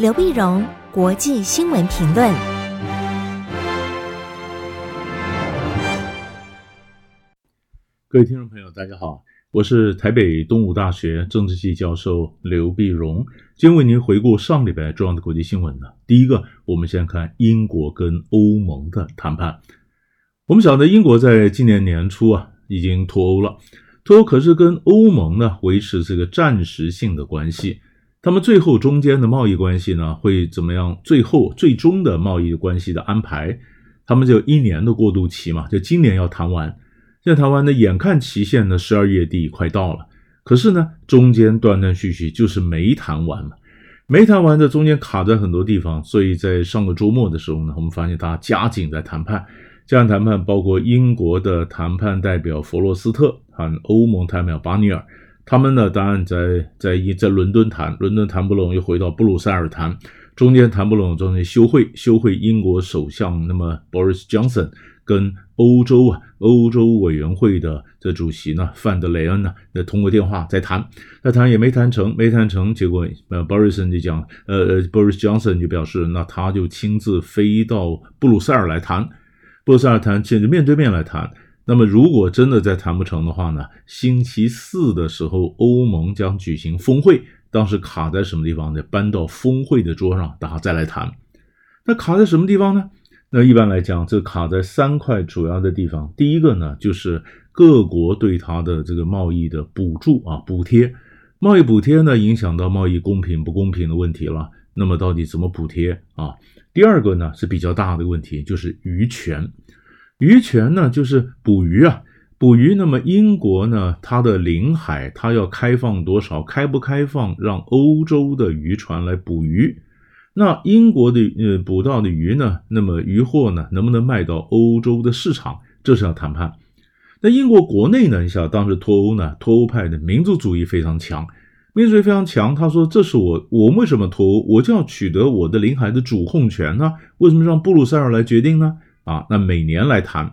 刘碧荣，国际新闻评论。各位听众朋友，大家好，我是台北东吴大学政治系教授刘碧荣，今天为您回顾上礼拜重要的国际新闻呢。第一个，我们先看英国跟欧盟的谈判。我们晓得，英国在今年年初啊，已经脱欧了，脱欧可是跟欧盟呢维持这个暂时性的关系。他们最后中间的贸易关系呢，会怎么样？最后最终的贸易关系的安排，他们就一年的过渡期嘛，就今年要谈完。现在谈完呢，眼看期限呢，十二月底快到了，可是呢，中间断断续续就是没谈完嘛，没谈完的中间卡在很多地方，所以在上个周末的时候呢，我们发现大家加紧在谈判，加紧谈判，包括英国的谈判代表弗洛斯特和欧盟谈判代表巴尼尔。他们呢，当然在在一在伦敦谈，伦敦谈不拢，又回到布鲁塞尔谈，中间谈不拢，中间休会，休会。英国首相那么 Boris Johnson 跟欧洲啊欧洲委员会的这主席呢范德雷恩呢，那通过电话在谈，那谈也没谈成，没谈成，结果呃 Boris 就讲，呃呃 Boris Johnson 就表示，那他就亲自飞到布鲁塞尔来谈，布鲁塞尔谈，现在面对面来谈。那么，如果真的再谈不成的话呢？星期四的时候，欧盟将举行峰会，当时卡在什么地方呢？搬到峰会的桌上，大家再来谈。那卡在什么地方呢？那一般来讲，这卡在三块主要的地方。第一个呢，就是各国对它的这个贸易的补助啊，补贴。贸易补贴呢，影响到贸易公平不公平的问题了。那么，到底怎么补贴啊？第二个呢，是比较大的问题，就是渔权。渔权呢，就是捕鱼啊，捕鱼。那么英国呢，它的领海它要开放多少？开不开放让欧洲的渔船来捕鱼？那英国的呃捕到的鱼呢？那么渔获呢，能不能卖到欧洲的市场？这是要谈判。那英国国内呢，你想当时脱欧呢，脱欧派的民族主义非常强，民族主义非常强。他说：“这是我，我为什么脱欧？我就要取得我的领海的主控权呢？为什么让布鲁塞尔来决定呢？”啊，那每年来谈，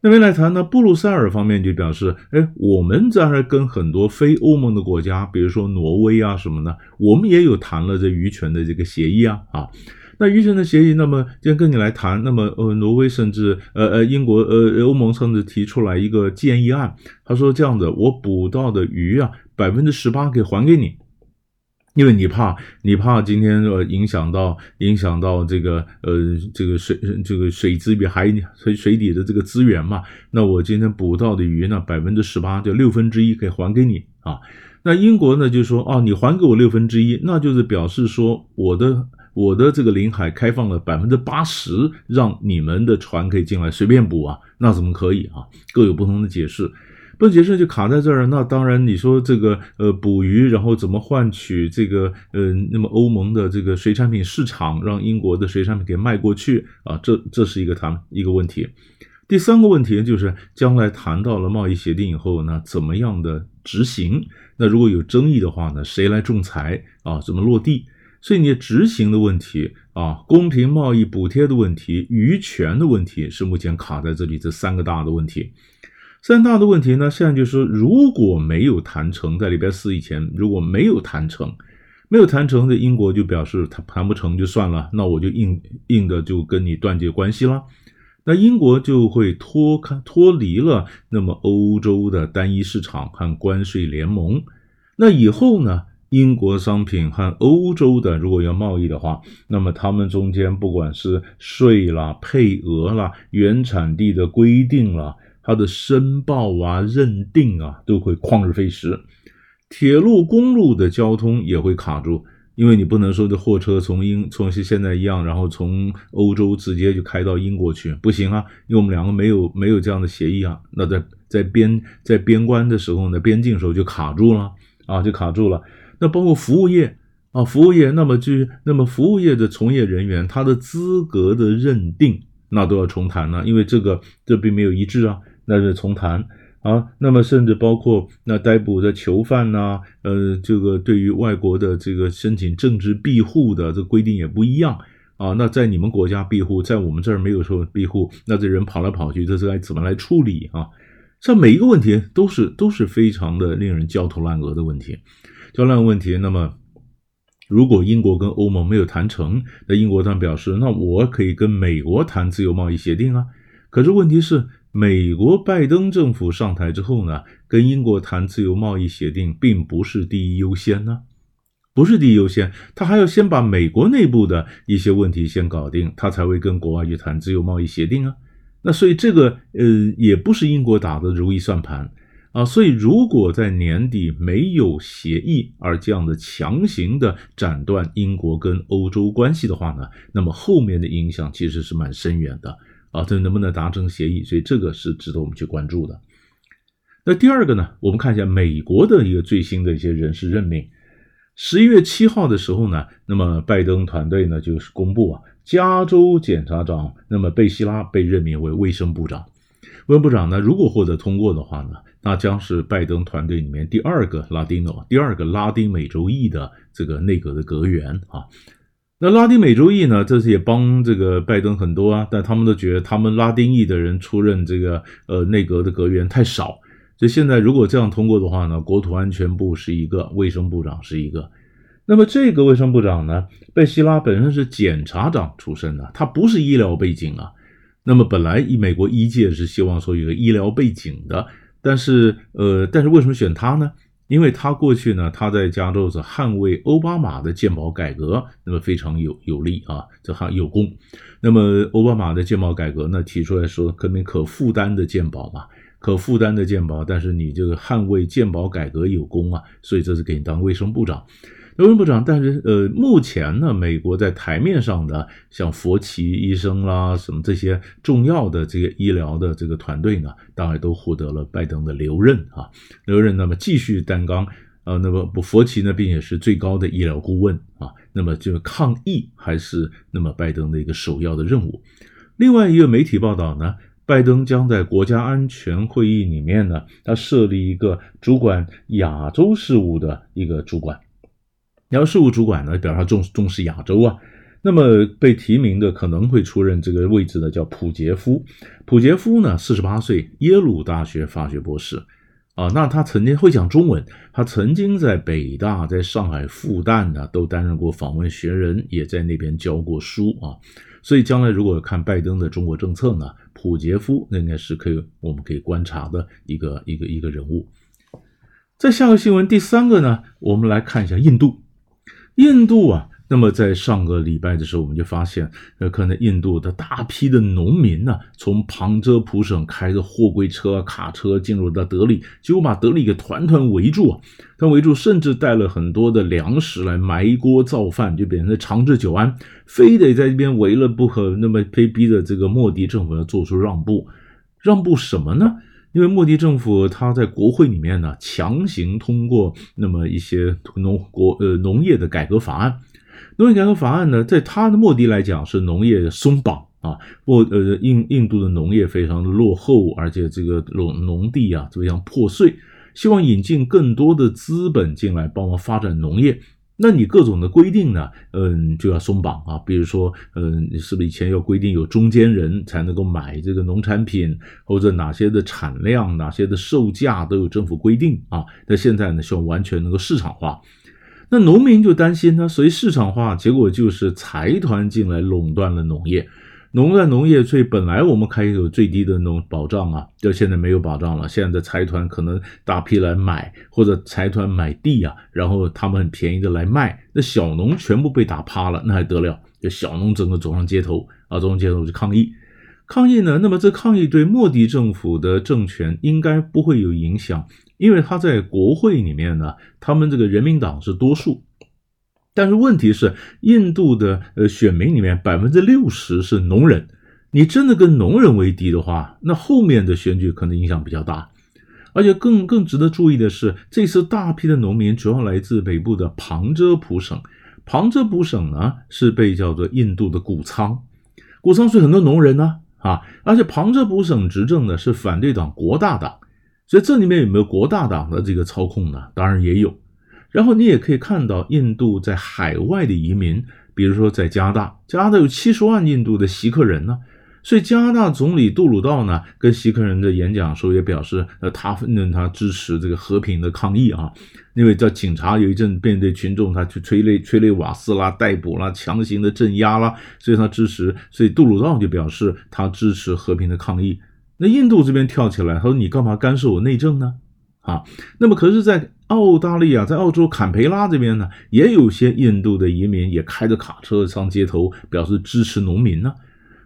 那边来谈呢？布鲁塞尔方面就表示，哎，我们在这跟很多非欧盟的国家，比如说挪威啊什么的，我们也有谈了这渔权的这个协议啊啊。那渔权的协议，那么今天跟你来谈，那么呃，挪威甚至呃呃英国呃欧盟甚至提出来一个建议案，他说这样子，我捕到的鱼啊，百分之十八可以还给你。因为你怕，你怕今天呃影响到影响到这个呃这个水这个水资源海水水底的这个资源嘛，那我今天捕到的鱼呢，百分之十八就六分之一可以还给你啊。那英国呢就说哦，你还给我六分之一，那就是表示说我的我的这个领海开放了百分之八十，让你们的船可以进来随便捕啊，那怎么可以啊？各有不同的解释。不解释就卡在这儿，那当然你说这个呃捕鱼，然后怎么换取这个呃那么欧盟的这个水产品市场，让英国的水产品给卖过去啊？这这是一个谈一个问题。第三个问题就是将来谈到了贸易协定以后呢，怎么样的执行？那如果有争议的话呢，谁来仲裁啊？怎么落地？所以你执行的问题啊，公平贸易补贴的问题，渔权的问题是目前卡在这里这三个大的问题。三大的问题呢，现在就是说，如果没有谈成，在礼拜四以前，如果没有谈成，没有谈成的，英国就表示他谈不成就算了，那我就硬硬的就跟你断绝关系了，那英国就会脱开脱离了那么欧洲的单一市场和关税联盟，那以后呢，英国商品和欧洲的如果要贸易的话，那么他们中间不管是税啦、配额啦、原产地的规定啦。它的申报啊、认定啊，都会旷日费时。铁路、公路的交通也会卡住，因为你不能说这货车从英从现在一样，然后从欧洲直接就开到英国去，不行啊，因为我们两个没有没有这样的协议啊。那在在边在边关的时候呢，边境的时候就卡住了啊，就卡住了。那包括服务业啊，服务业，那么就那么服务业的从业人员，他的资格的认定，那都要重谈了，因为这个这并没有一致啊。那是重谈啊，那么甚至包括那逮捕的囚犯呐、呃，这个对于外国的这个申请政治庇护的这规定也不一样啊。那在你们国家庇护，在我们这儿没有说庇护，那这人跑来跑去，这是该怎么来处理啊？像每一个问题都是都是非常的令人焦头烂额的问题，焦头烂额问题。那么如果英国跟欧盟没有谈成，那英国当然表示，那我可以跟美国谈自由贸易协定啊。可是问题是，美国拜登政府上台之后呢，跟英国谈自由贸易协定并不是第一优先呢，不是第一优先，他还要先把美国内部的一些问题先搞定，他才会跟国外去谈自由贸易协定啊。那所以这个呃，也不是英国打的如意算盘。啊，所以如果在年底没有协议，而这样的强行的斩断英国跟欧洲关系的话呢，那么后面的影响其实是蛮深远的啊。这能不能达成协议？所以这个是值得我们去关注的。那第二个呢，我们看一下美国的一个最新的一些人事任命。十一月七号的时候呢，那么拜登团队呢就是公布啊，加州检察长那么贝希拉被任命为卫生部长。卫生部长呢，如果获得通过的话呢，那将是拜登团队里面第二个拉丁诺，第二个拉丁美洲裔的这个内阁的阁员啊。那拉丁美洲裔呢，这是也帮这个拜登很多啊，但他们都觉得他们拉丁裔的人出任这个呃内阁的阁员太少，所以现在如果这样通过的话呢，国土安全部是一个，卫生部长是一个。那么这个卫生部长呢，贝希拉本身是检察长出身的，他不是医疗背景啊。那么本来以美国医界是希望说有个医疗背景的。但是，呃，但是为什么选他呢？因为他过去呢，他在加州是捍卫奥巴马的健保改革，那么非常有有利啊，这还有功。那么奥巴马的健保改革呢，提出来说，可能可负担的健保嘛，可负担的健保，但是你这个捍卫健保改革有功啊，所以这是给你当卫生部长。卫生部长，但是呃，目前呢，美国在台面上的像佛奇医生啦，什么这些重要的这个医疗的这个团队呢，当然都获得了拜登的留任啊，留任，那么继续担纲啊，那么不佛奇呢，并且是最高的医疗顾问啊，那么这个抗疫还是那么拜登的一个首要的任务。另外一个媒体报道呢，拜登将在国家安全会议里面呢，他设立一个主管亚洲事务的一个主管。然后事务主管呢，表示他重重视亚洲啊，那么被提名的可能会出任这个位置的叫普杰夫。普杰夫呢，四十八岁，耶鲁大学法学博士啊。那他曾经会讲中文，他曾经在北大、在上海复旦呢都担任过访问学人，也在那边教过书啊。所以将来如果看拜登的中国政策呢，普杰夫那应该是可以我们可以观察的一个一个一个人物。在下个新闻第三个呢，我们来看一下印度。印度啊，那么在上个礼拜的时候，我们就发现，呃，可能印度的大批的农民呢，从旁遮普省开着货柜车、卡车进入到德里，结果把德里给团团围住啊，团围住，甚至带了很多的粮食来埋锅造饭，就变成长治久安，非得在这边围了不可，那么被逼的这个莫迪政府要做出让步，让步什么呢？因为莫迪政府他在国会里面呢，强行通过那么一些农国呃农业的改革法案，农业改革法案呢，在他的莫迪来讲是农业松绑啊，不呃印印度的农业非常的落后，而且这个农农地啊这样破碎，希望引进更多的资本进来帮忙发展农业。那你各种的规定呢，嗯，就要松绑啊。比如说，嗯，你是不是以前要规定有中间人才能够买这个农产品，或者哪些的产量、哪些的售价都有政府规定啊？那现在呢，希望完全能够市场化。那农民就担心呢，所以市场化，结果就是财团进来垄断了农业。农在农业最本来我们可以有最低的那种保障啊，就现在没有保障了。现在的财团可能大批来买，或者财团买地啊，然后他们很便宜的来卖，那小农全部被打趴了，那还得了？就小农整个走上街头啊，走上街头去抗议。抗议呢，那么这抗议对莫迪政府的政权应该不会有影响，因为他在国会里面呢，他们这个人民党是多数。但是问题是，印度的呃选民里面百分之六十是农人，你真的跟农人为敌的话，那后面的选举可能影响比较大。而且更更值得注意的是，这次大批的农民主要来自北部的旁遮普省。旁遮普省呢是被叫做印度的谷仓，谷仓是很多农人呢啊，而且旁遮普省执政的是反对党国大党，所以这里面有没有国大党的这个操控呢？当然也有。然后你也可以看到，印度在海外的移民，比如说在加拿大，加拿大有七十万印度的锡克人呢，所以加拿大总理杜鲁道呢，跟锡克人的演讲时候也表示，呃，他认他支持这个和平的抗议啊。因为叫警察有一阵面对群众，他去催泪催泪瓦斯啦、逮捕啦、强行的镇压啦，所以他支持。所以杜鲁道就表示他支持和平的抗议。那印度这边跳起来，他说：“你干嘛干涉我内政呢？”啊，那么可是，在澳大利亚，在澳洲坎培拉这边呢，也有些印度的移民也开着卡车上街头，表示支持农民呢。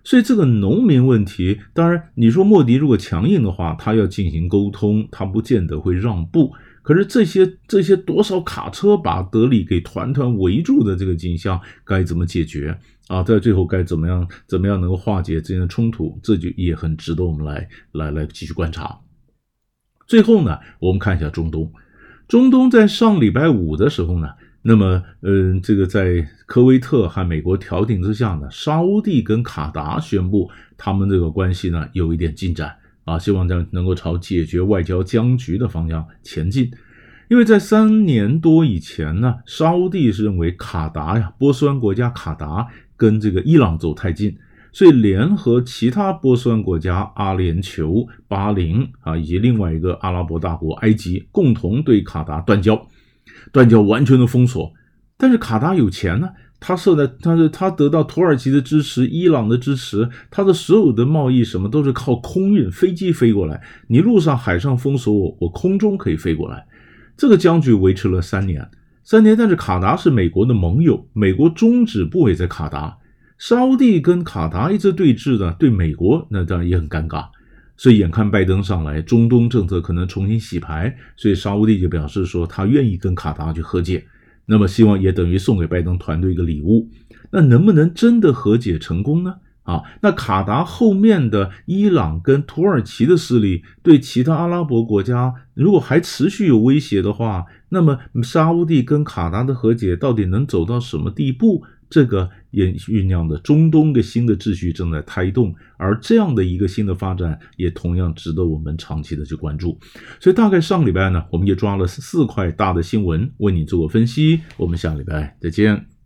所以这个农民问题，当然你说莫迪如果强硬的话，他要进行沟通，他不见得会让步。可是这些这些多少卡车把德里给团团围住的这个景象，该怎么解决啊？在最后该怎么样怎么样能够化解之间的冲突？这就也很值得我们来来来继续观察。最后呢，我们看一下中东。中东在上礼拜五的时候呢，那么嗯、这个在科威特和美国调停之下呢，沙乌地跟卡达宣布他们这个关系呢有一点进展。啊，希望这样能够朝解决外交僵局的方向前进，因为在三年多以前呢，沙乌地是认为卡达呀，波斯湾国家卡达跟这个伊朗走太近，所以联合其他波斯湾国家阿联酋、巴林啊，以及另外一个阿拉伯大国埃及，共同对卡达断交，断交完全的封锁。但是卡达有钱呢。他设在，他是他得到土耳其的支持，伊朗的支持，他的所有的贸易什么都是靠空运，飞机飞过来，你路上海上封锁我，我空中可以飞过来。这个僵局维持了三年，三年。但是卡达是美国的盟友，美国中止部也在卡达，沙乌地跟卡达一直对峙的，对美国那当然也很尴尬。所以眼看拜登上来，中东政策可能重新洗牌，所以沙乌地就表示说他愿意跟卡达去和解。那么希望也等于送给拜登团队一个礼物，那能不能真的和解成功呢？啊，那卡达后面的伊朗跟土耳其的势力对其他阿拉伯国家如果还持续有威胁的话，那么沙乌地跟卡达的和解到底能走到什么地步？这个也酝酿的中东的新的秩序正在胎动，而这样的一个新的发展也同样值得我们长期的去关注。所以大概上礼拜呢，我们也抓了四块大的新闻，为你做个分析。我们下礼拜再见。